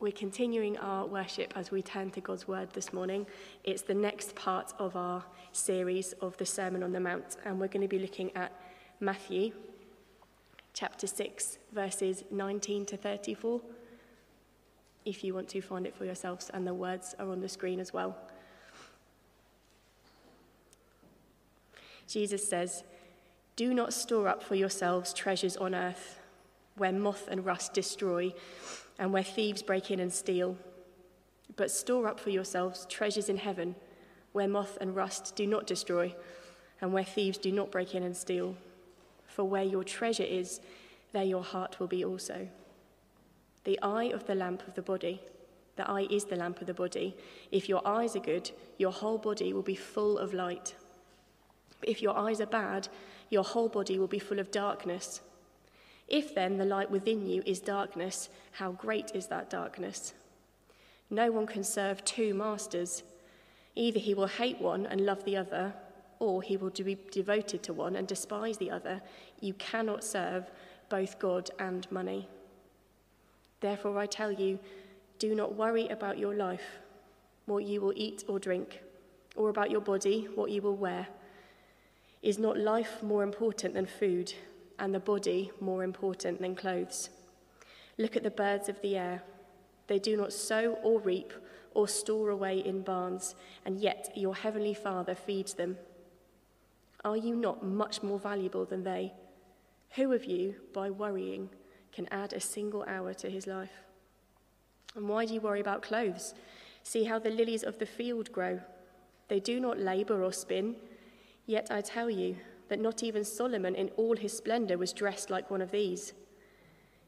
We're continuing our worship as we turn to God's word this morning. It's the next part of our series of the Sermon on the Mount, and we're going to be looking at Matthew chapter 6, verses 19 to 34. If you want to find it for yourselves, and the words are on the screen as well. Jesus says, Do not store up for yourselves treasures on earth, where moth and rust destroy and where thieves break in and steal. But store up for yourselves treasures in heaven, where moth and rust do not destroy, and where thieves do not break in and steal. For where your treasure is, there your heart will be also. The eye of the lamp of the body. The eye is the lamp of the body. If your eyes are good, your whole body will be full of light. But if your eyes are bad, your whole body will be full of darkness. If then the light within you is darkness, how great is that darkness? No one can serve two masters. Either he will hate one and love the other, or he will be devoted to one and despise the other. You cannot serve both God and money. Therefore, I tell you, do not worry about your life, what you will eat or drink, or about your body, what you will wear. Is not life more important than food? And the body more important than clothes. Look at the birds of the air. They do not sow or reap or store away in barns, and yet your heavenly Father feeds them. Are you not much more valuable than they? Who of you, by worrying, can add a single hour to his life? And why do you worry about clothes? See how the lilies of the field grow. They do not labor or spin. Yet I tell you, that not even Solomon in all his splendor was dressed like one of these.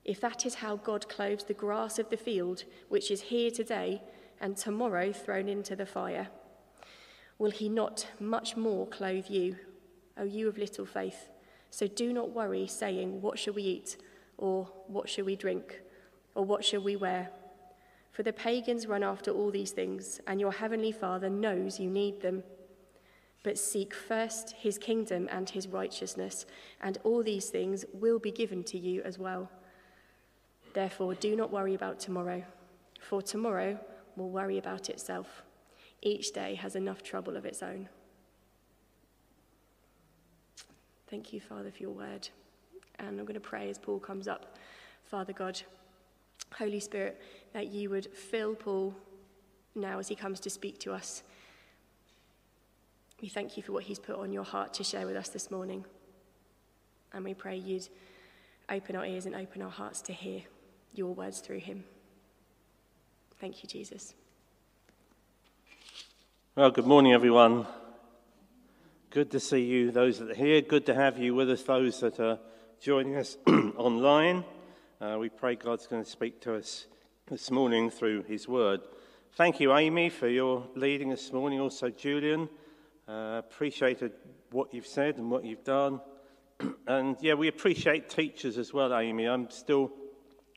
If that is how God clothes the grass of the field, which is here today and tomorrow thrown into the fire, will he not much more clothe you, O you of little faith? So do not worry, saying, What shall we eat? Or what shall we drink? Or what shall we wear? For the pagans run after all these things, and your heavenly Father knows you need them. But seek first his kingdom and his righteousness, and all these things will be given to you as well. Therefore, do not worry about tomorrow, for tomorrow will worry about itself. Each day has enough trouble of its own. Thank you, Father, for your word. And I'm going to pray as Paul comes up. Father God, Holy Spirit, that you would fill Paul now as he comes to speak to us we thank you for what he's put on your heart to share with us this morning. And we pray you'd open our ears and open our hearts to hear your words through him. Thank you, Jesus. Well, good morning, everyone. Good to see you, those that are here. Good to have you with us, those that are joining us online. Uh, we pray God's going to speak to us this morning through his word. Thank you, Amy, for your leading this morning. Also, Julian. Uh, appreciated what you've said and what you've done. and yeah, we appreciate teachers as well, Amy. I'm still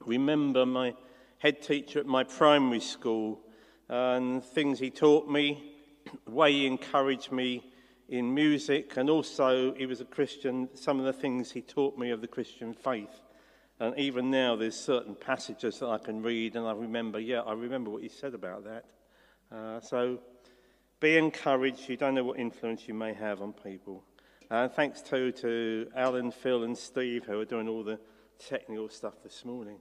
remember my head teacher at my primary school and things he taught me, the way he encouraged me in music, and also he was a Christian, some of the things he taught me of the Christian faith. And even now, there's certain passages that I can read, and I remember, yeah, I remember what he said about that. Uh, so be encouraged. You don't know what influence you may have on people. Uh, and thanks too to Alan, Phil, and Steve who are doing all the technical stuff this morning.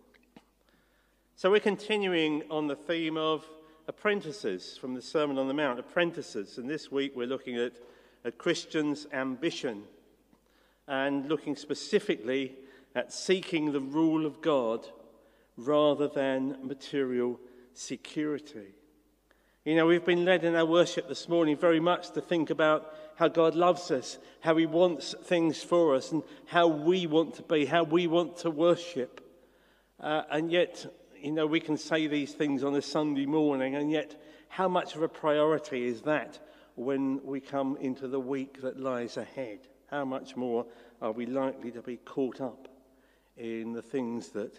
So we're continuing on the theme of apprentices from the Sermon on the Mount. Apprentices. And this week we're looking at a Christian's ambition and looking specifically at seeking the rule of God rather than material security. You know, we've been led in our worship this morning very much to think about how God loves us, how He wants things for us, and how we want to be, how we want to worship. Uh, and yet, you know, we can say these things on a Sunday morning, and yet, how much of a priority is that when we come into the week that lies ahead? How much more are we likely to be caught up in the things that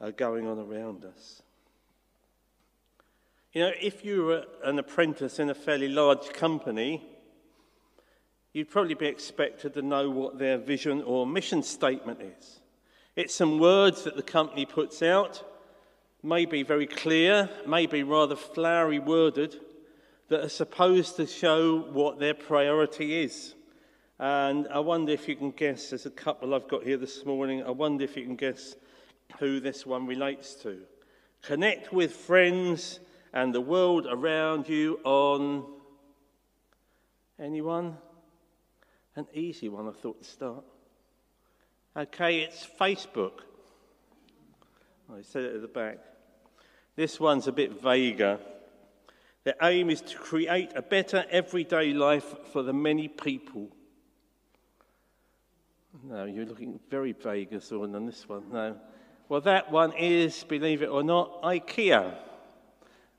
are going on around us? You know, if you were an apprentice in a fairly large company, you'd probably be expected to know what their vision or mission statement is. It's some words that the company puts out, may be very clear, may be rather flowery worded, that are supposed to show what their priority is. And I wonder if you can guess, there's a couple I've got here this morning, I wonder if you can guess who this one relates to. Connect with friends and the world around you on. Anyone? An easy one, I thought to start. Okay, it's Facebook. I said it at the back. This one's a bit vaguer. The aim is to create a better everyday life for the many people. No, you're looking very vague on this one. No. Well, that one is, believe it or not, IKEA.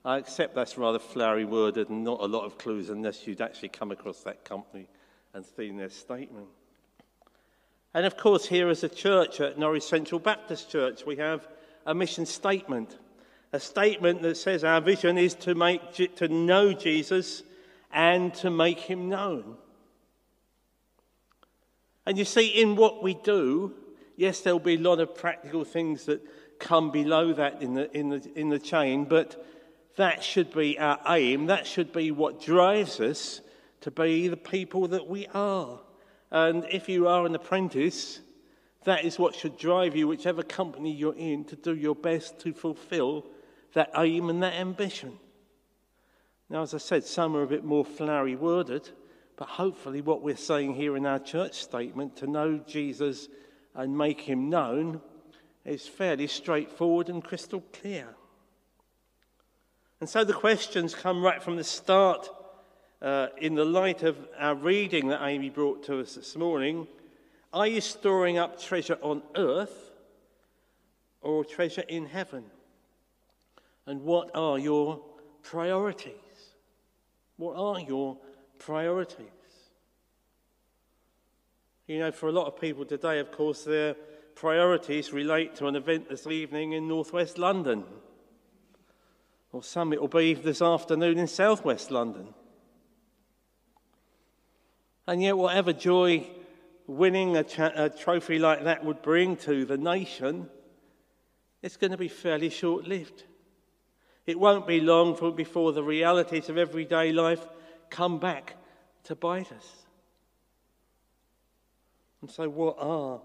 I accept that's rather flowery worded and not a lot of clues unless you'd actually come across that company and seen their statement. And of course, here as a church at Norwich Central Baptist Church, we have a mission statement. A statement that says our vision is to, make, to know Jesus and to make him known. And you see, in what we do, Yes, there'll be a lot of practical things that come below that in the, in the, in the chain, but that should be our aim. That should be what drives us to be the people that we are. And if you are an apprentice, that is what should drive you, whichever company you're in, to do your best to fulfill that aim and that ambition. Now, as I said, some are a bit more flowery worded, but hopefully, what we're saying here in our church statement to know Jesus and make him known is fairly straightforward and crystal clear. And so the questions come right from the start uh, in the light of our reading that Amy brought to us this morning. Are you storing up treasure on earth or treasure in heaven? And what are your priorities? What are your priorities? You know, for a lot of people today, of course, their priorities relate to an event this evening in northwest London. Or some it will be this afternoon in southwest London. And yet, whatever joy winning a, cha- a trophy like that would bring to the nation, it's going to be fairly short lived. It won't be long before the realities of everyday life come back to bite us. And so, what are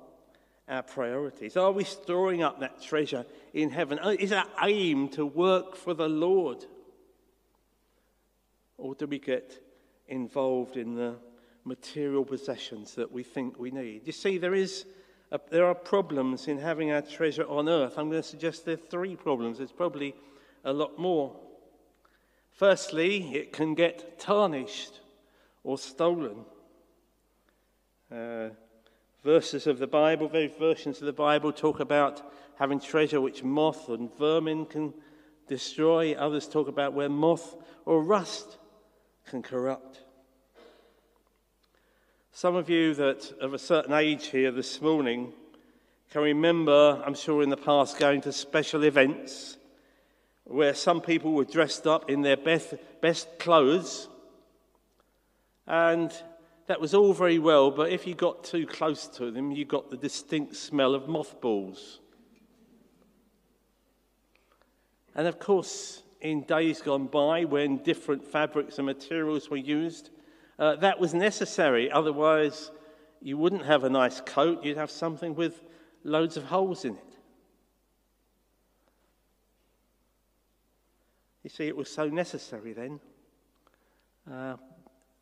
our priorities? Are we storing up that treasure in heaven? Uh, is our aim to work for the Lord? Or do we get involved in the material possessions that we think we need? You see, there, is a, there are problems in having our treasure on earth. I'm going to suggest there are three problems. There's probably a lot more. Firstly, it can get tarnished or stolen. Uh, verses of the Bible, various versions of the Bible talk about having treasure which moth and vermin can destroy. Others talk about where moth or rust can corrupt. Some of you that are of a certain age here this morning can remember, I'm sure in the past, going to special events where some people were dressed up in their best, best clothes and that was all very well, but if you got too close to them, you got the distinct smell of mothballs. And of course, in days gone by, when different fabrics and materials were used, uh, that was necessary. Otherwise, you wouldn't have a nice coat, you'd have something with loads of holes in it. You see, it was so necessary then. Uh,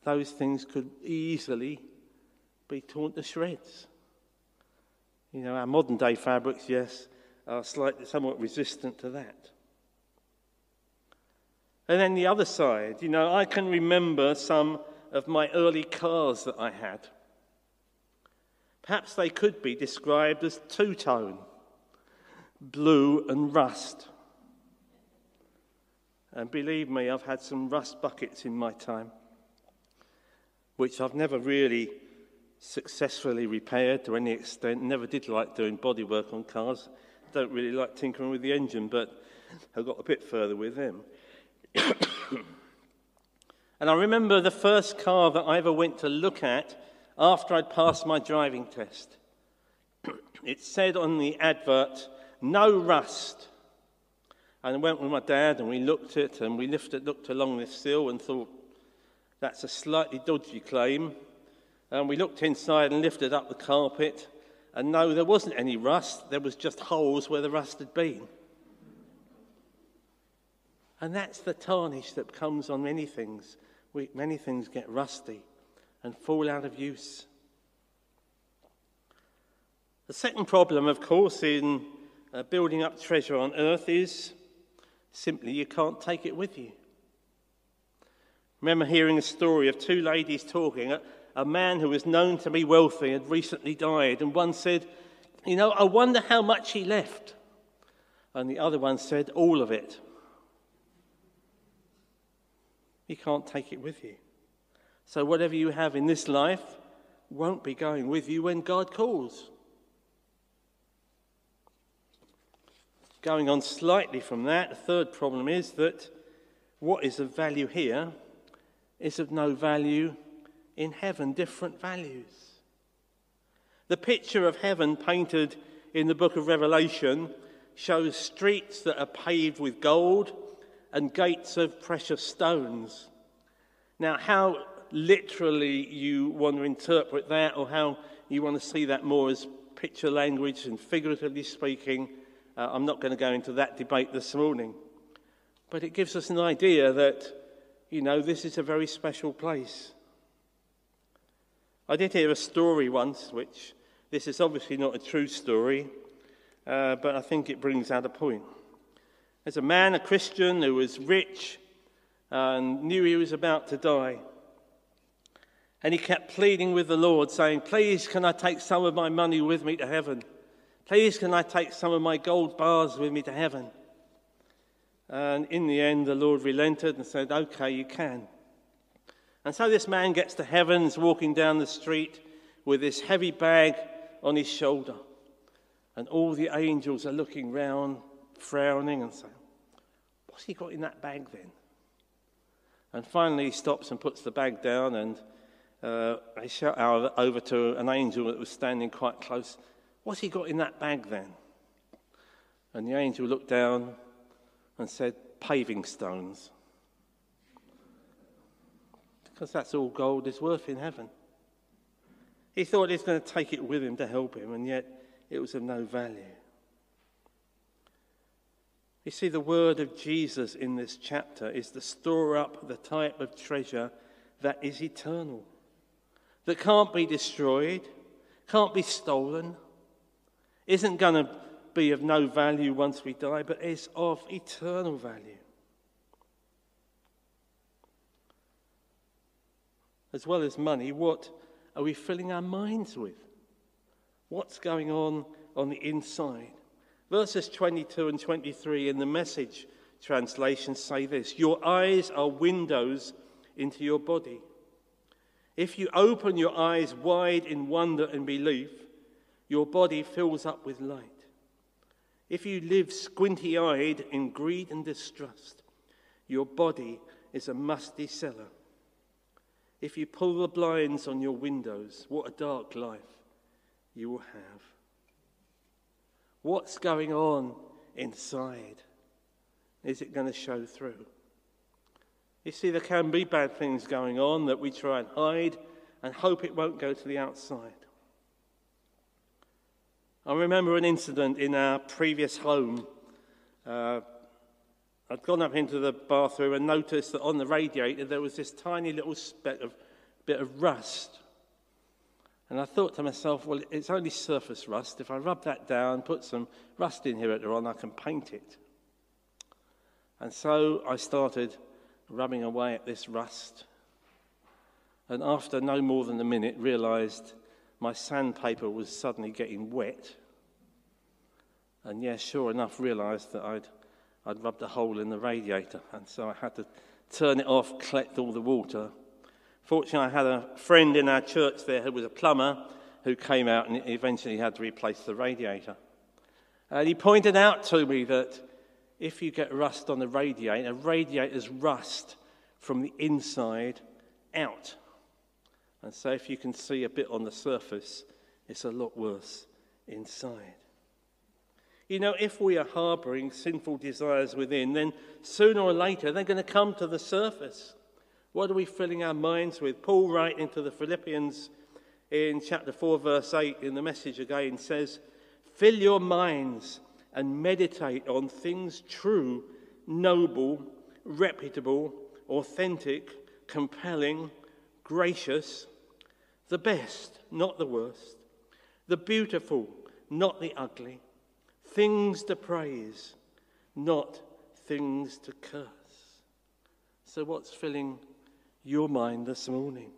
those things could easily be torn to shreds. You know, our modern day fabrics, yes, are slightly, somewhat resistant to that. And then the other side, you know, I can remember some of my early cars that I had. Perhaps they could be described as two tone blue and rust. And believe me, I've had some rust buckets in my time which I've never really successfully repaired to any extent. Never did like doing bodywork on cars. Don't really like tinkering with the engine, but I got a bit further with them. and I remember the first car that I ever went to look at after I'd passed my driving test. it said on the advert, no rust. And I went with my dad and we looked at it and we lifted, looked along this sill and thought, that's a slightly dodgy claim. And we looked inside and lifted up the carpet and no, there wasn't any rust, there was just holes where the rust had been. And that's the tarnish that comes on many things. We, many things get rusty and fall out of use. The second problem, of course, in uh, building up treasure on earth is simply you can't take it with you. Remember hearing a story of two ladies talking. A, man who was known to be wealthy had recently died, and one said, You know, I wonder how much he left. And the other one said, All of it. You can't take it with you. So, whatever you have in this life won't be going with you when God calls. Going on slightly from that, the third problem is that what is of value here is of no value in heaven, different values. The picture of heaven painted in the book of Revelation shows streets that are paved with gold and gates of precious stones. Now, how literally you want to interpret that, or how you want to see that more as picture language and figuratively speaking, uh, I'm not going to go into that debate this morning. But it gives us an idea that, you know, this is a very special place. I did hear a story once, which this is obviously not a true story, uh, but I think it brings out a point. There's a man, a Christian, who was rich and knew he was about to die. And he kept pleading with the Lord, saying, Please, can I take some of my money with me to heaven? Please, can I take some of my gold bars with me to heaven? And in the end, the Lord relented and said, Okay, you can. And so this man gets to heaven, is walking down the street with this heavy bag on his shoulder. And all the angels are looking round, frowning, and saying, What's he got in that bag then? And finally, he stops and puts the bag down, and uh, they shout out over to an angel that was standing quite close. What's he got in that bag then? And the angel looked down and said, Paving stones. Because that's all gold is worth in heaven. He thought he was going to take it with him to help him, and yet it was of no value. You see, the word of Jesus in this chapter is to store up the type of treasure that is eternal, that can't be destroyed, can't be stolen, isn't going to be of no value once we die, but is of eternal value. As well as money, what are we filling our minds with? What's going on on the inside? Verses 22 and 23 in the message translation say this Your eyes are windows into your body. If you open your eyes wide in wonder and belief, your body fills up with light. If you live squinty eyed in greed and distrust, your body is a musty cellar. If you pull the blinds on your windows, what a dark life you will have. What's going on inside? Is it going to show through? You see, there can be bad things going on that we try and hide and hope it won't go to the outside. I remember an incident in our previous home. Uh, I'd gone up into the bathroom and noticed that on the radiator there was this tiny little speck of bit of rust. And I thought to myself, well, it's only surface rust. If I rub that down, put some rust inhibitor on, I can paint it. And so I started rubbing away at this rust. And after no more than a minute, realized my sandpaper was suddenly getting wet. And yes, sure enough, realised that I'd, I'd rubbed a hole in the radiator. And so I had to turn it off, collect all the water. Fortunately, I had a friend in our church there who was a plumber who came out and eventually had to replace the radiator. And he pointed out to me that if you get rust on the radiator, a radiators rust from the inside out. And so if you can see a bit on the surface, it's a lot worse inside. You know, if we are harboring sinful desires within, then sooner or later they're going to come to the surface. What are we filling our minds with? Paul, writing to the Philippians in chapter 4, verse 8, in the message again, says, Fill your minds and meditate on things true, noble, reputable, authentic, compelling, gracious, the best, not the worst, the beautiful, not the ugly, things to praise, not things to curse. So, what's filling your mind this morning?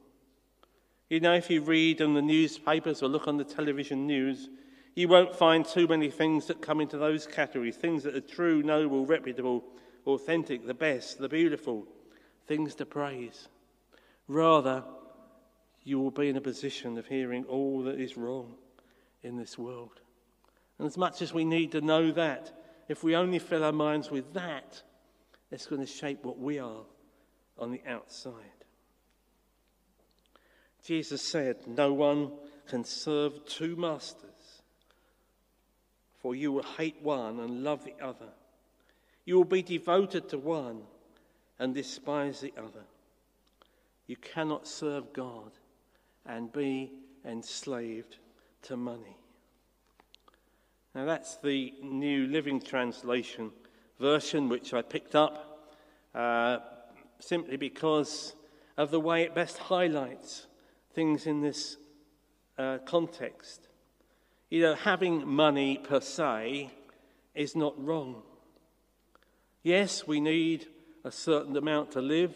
You know, if you read in the newspapers or look on the television news, you won't find too many things that come into those categories things that are true, noble, reputable, authentic, the best, the beautiful, things to praise. Rather, you will be in a position of hearing all that is wrong in this world. And as much as we need to know that, if we only fill our minds with that, it's going to shape what we are on the outside. Jesus said, No one can serve two masters, for you will hate one and love the other. You will be devoted to one and despise the other. You cannot serve God and be enslaved to money. Now, that's the New Living Translation version, which I picked up uh, simply because of the way it best highlights things in this uh, context. You know, having money per se is not wrong. Yes, we need a certain amount to live.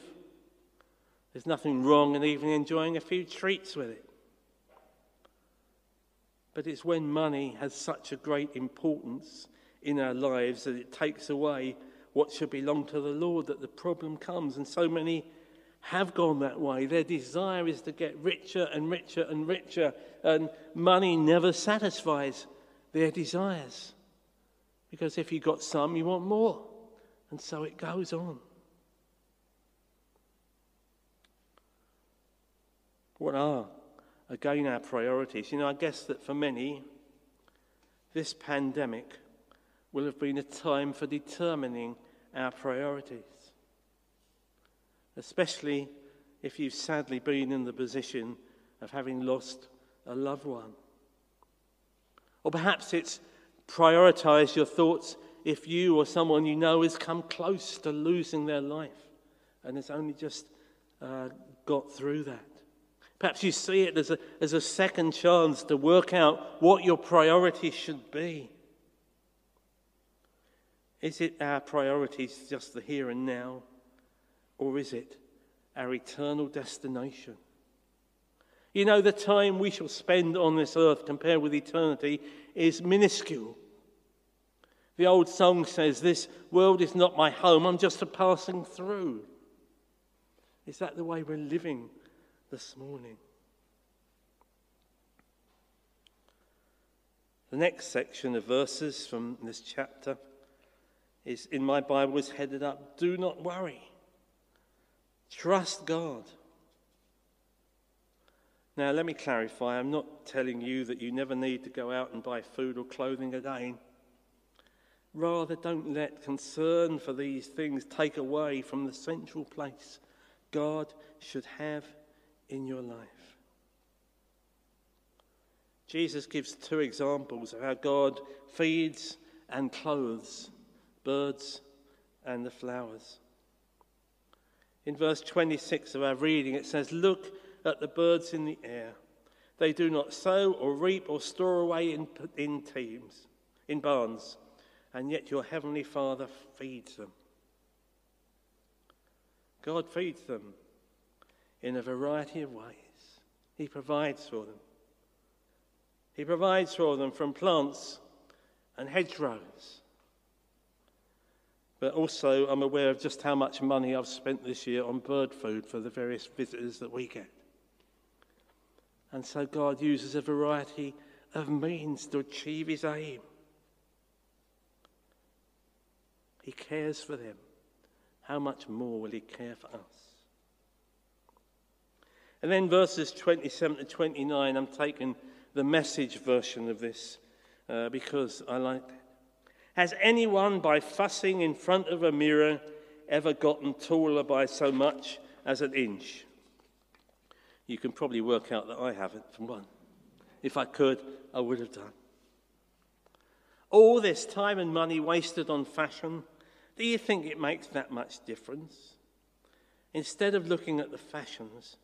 There's nothing wrong in even enjoying a few treats with it. But it's when money has such a great importance in our lives that it takes away what should belong to the Lord that the problem comes. And so many have gone that way. Their desire is to get richer and richer and richer, and money never satisfies their desires. Because if you've got some, you want more. And so it goes on. What are, again, our priorities? You know, I guess that for many, this pandemic will have been a time for determining our priorities, especially if you've sadly been in the position of having lost a loved one. Or perhaps it's prioritize your thoughts if you or someone you know has come close to losing their life and has only just uh, got through that. Perhaps you see it as a, as a second chance to work out what your priorities should be. Is it our priorities just the here and now, or is it our eternal destination? You know, the time we shall spend on this earth compared with eternity is minuscule. The old song says, This world is not my home, I'm just a passing through. Is that the way we're living this morning? The next section of verses from this chapter is in my Bible is headed up Do not worry. Trust God. Now, let me clarify I'm not telling you that you never need to go out and buy food or clothing again. Rather, don't let concern for these things take away from the central place God should have in your life. Jesus gives two examples of how God feeds and clothes birds and the flowers. In verse 26 of our reading, it says, Look at the birds in the air. They do not sow or reap or store away in, in teams, in barns and yet your heavenly Father feeds them. God feeds them in a variety of ways. He provides for them. He provides for them from plants and hedgerows. But also, I'm aware of just how much money I've spent this year on bird food for the various visitors that we get. And so, God uses a variety of means to achieve his aim. He cares for them. How much more will He care for us? And then verses 27 to 29, I'm taking the message version of this uh, because I like that. Has anyone, by fussing in front of a mirror, ever gotten taller by so much as an inch? You can probably work out that I haven't, from one. If I could, I would have done. All this time and money wasted on fashion, do you think it makes that much difference? Instead of looking at the fashions,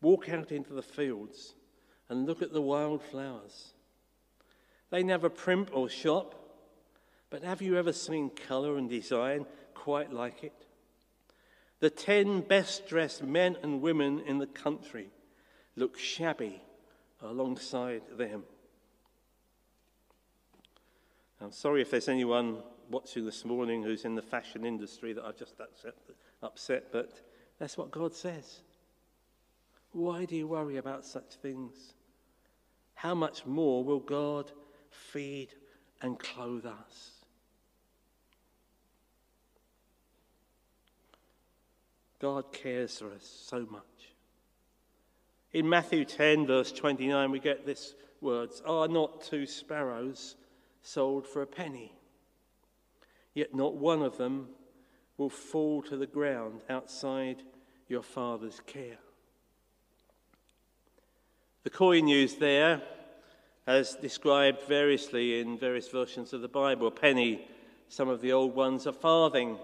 walk out into the fields and look at the wildflowers. They never primp or shop, but have you ever seen colour and design quite like it? The ten best dressed men and women in the country look shabby alongside them. I'm sorry if there's anyone watching this morning who's in the fashion industry that I've just upset, but that's what God says. Why do you worry about such things? How much more will God feed and clothe us? God cares for us so much. In Matthew 10, verse 29, we get this words Are not two sparrows sold for a penny? Yet not one of them will fall to the ground outside your Father's care. The coin used there, as described variously in various versions of the Bible, a penny, some of the old ones, a farthing,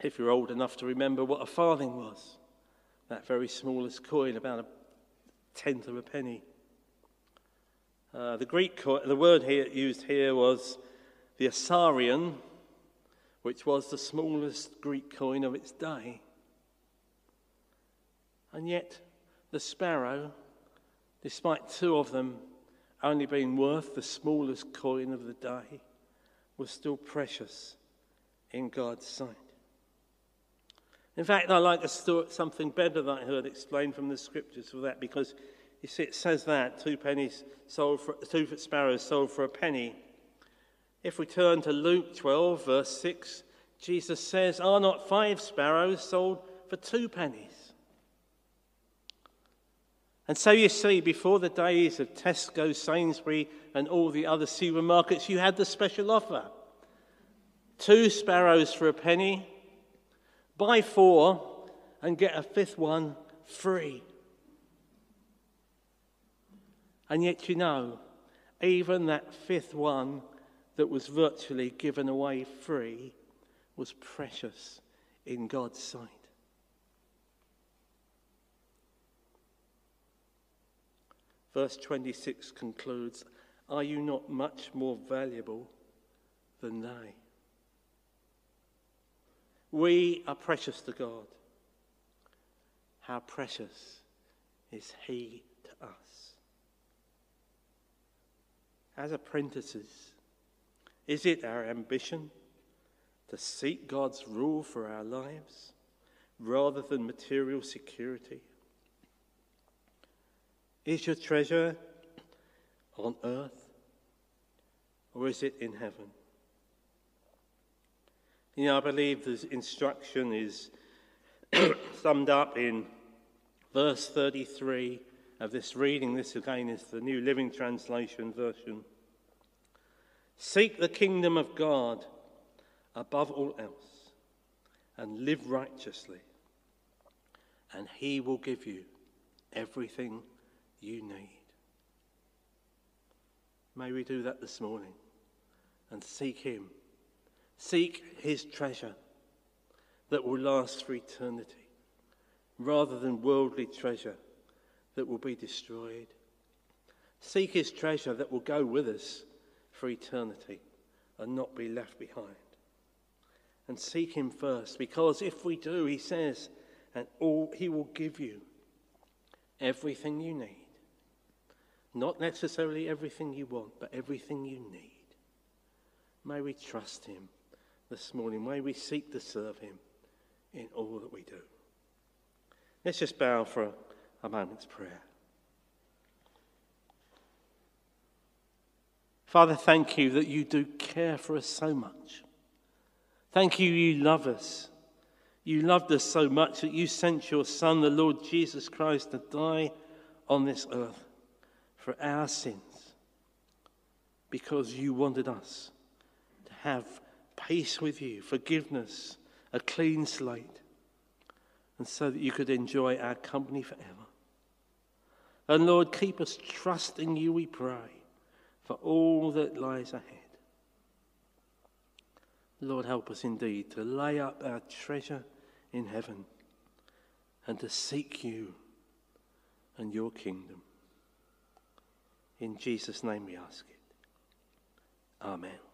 if you're old enough to remember what a farthing was. That very smallest coin, about a tenth of a penny. Uh, the Greek, the word here used here was the assarion, which was the smallest Greek coin of its day. And yet, the sparrow, despite two of them only being worth the smallest coin of the day, was still precious in God's sight. In fact, I like something better that I heard explained from the scriptures for that because you see, it says that two pennies sold for two sparrows sold for a penny. If we turn to Luke 12, verse 6, Jesus says, Are not five sparrows sold for two pennies? And so you see, before the days of Tesco, Sainsbury, and all the other supermarkets, you had the special offer two sparrows for a penny, Buy four and get a fifth one free. And yet, you know, even that fifth one that was virtually given away free was precious in God's sight. Verse 26 concludes Are you not much more valuable than they? We are precious to God. How precious is He to us? As apprentices, is it our ambition to seek God's rule for our lives rather than material security? Is your treasure on earth or is it in heaven? You know, I believe this instruction is summed up in verse 33 of this reading. This again is the New Living Translation version. Seek the kingdom of God above all else and live righteously, and he will give you everything you need. May we do that this morning and seek him Seek his treasure that will last for eternity rather than worldly treasure that will be destroyed. Seek his treasure that will go with us for eternity and not be left behind. And seek him first, because if we do, he says, and all he will give you everything you need. Not necessarily everything you want, but everything you need. May we trust him this morning. May we seek to serve him in all that we do. Let's just bow for a, moment's prayer. Father, thank you that you do care for us so much. Thank you, you love us. You loved us so much that you sent your Son, the Lord Jesus Christ, to die on this earth for our sins because you wanted us to have peace with you, forgiveness, a clean slate, and so that you could enjoy our company forever. And Lord, keep us trusting you, we pray, for all that lies ahead. Lord, help us indeed to lay up our treasure in heaven and to seek you and your kingdom. In Jesus' name we ask it. Amen.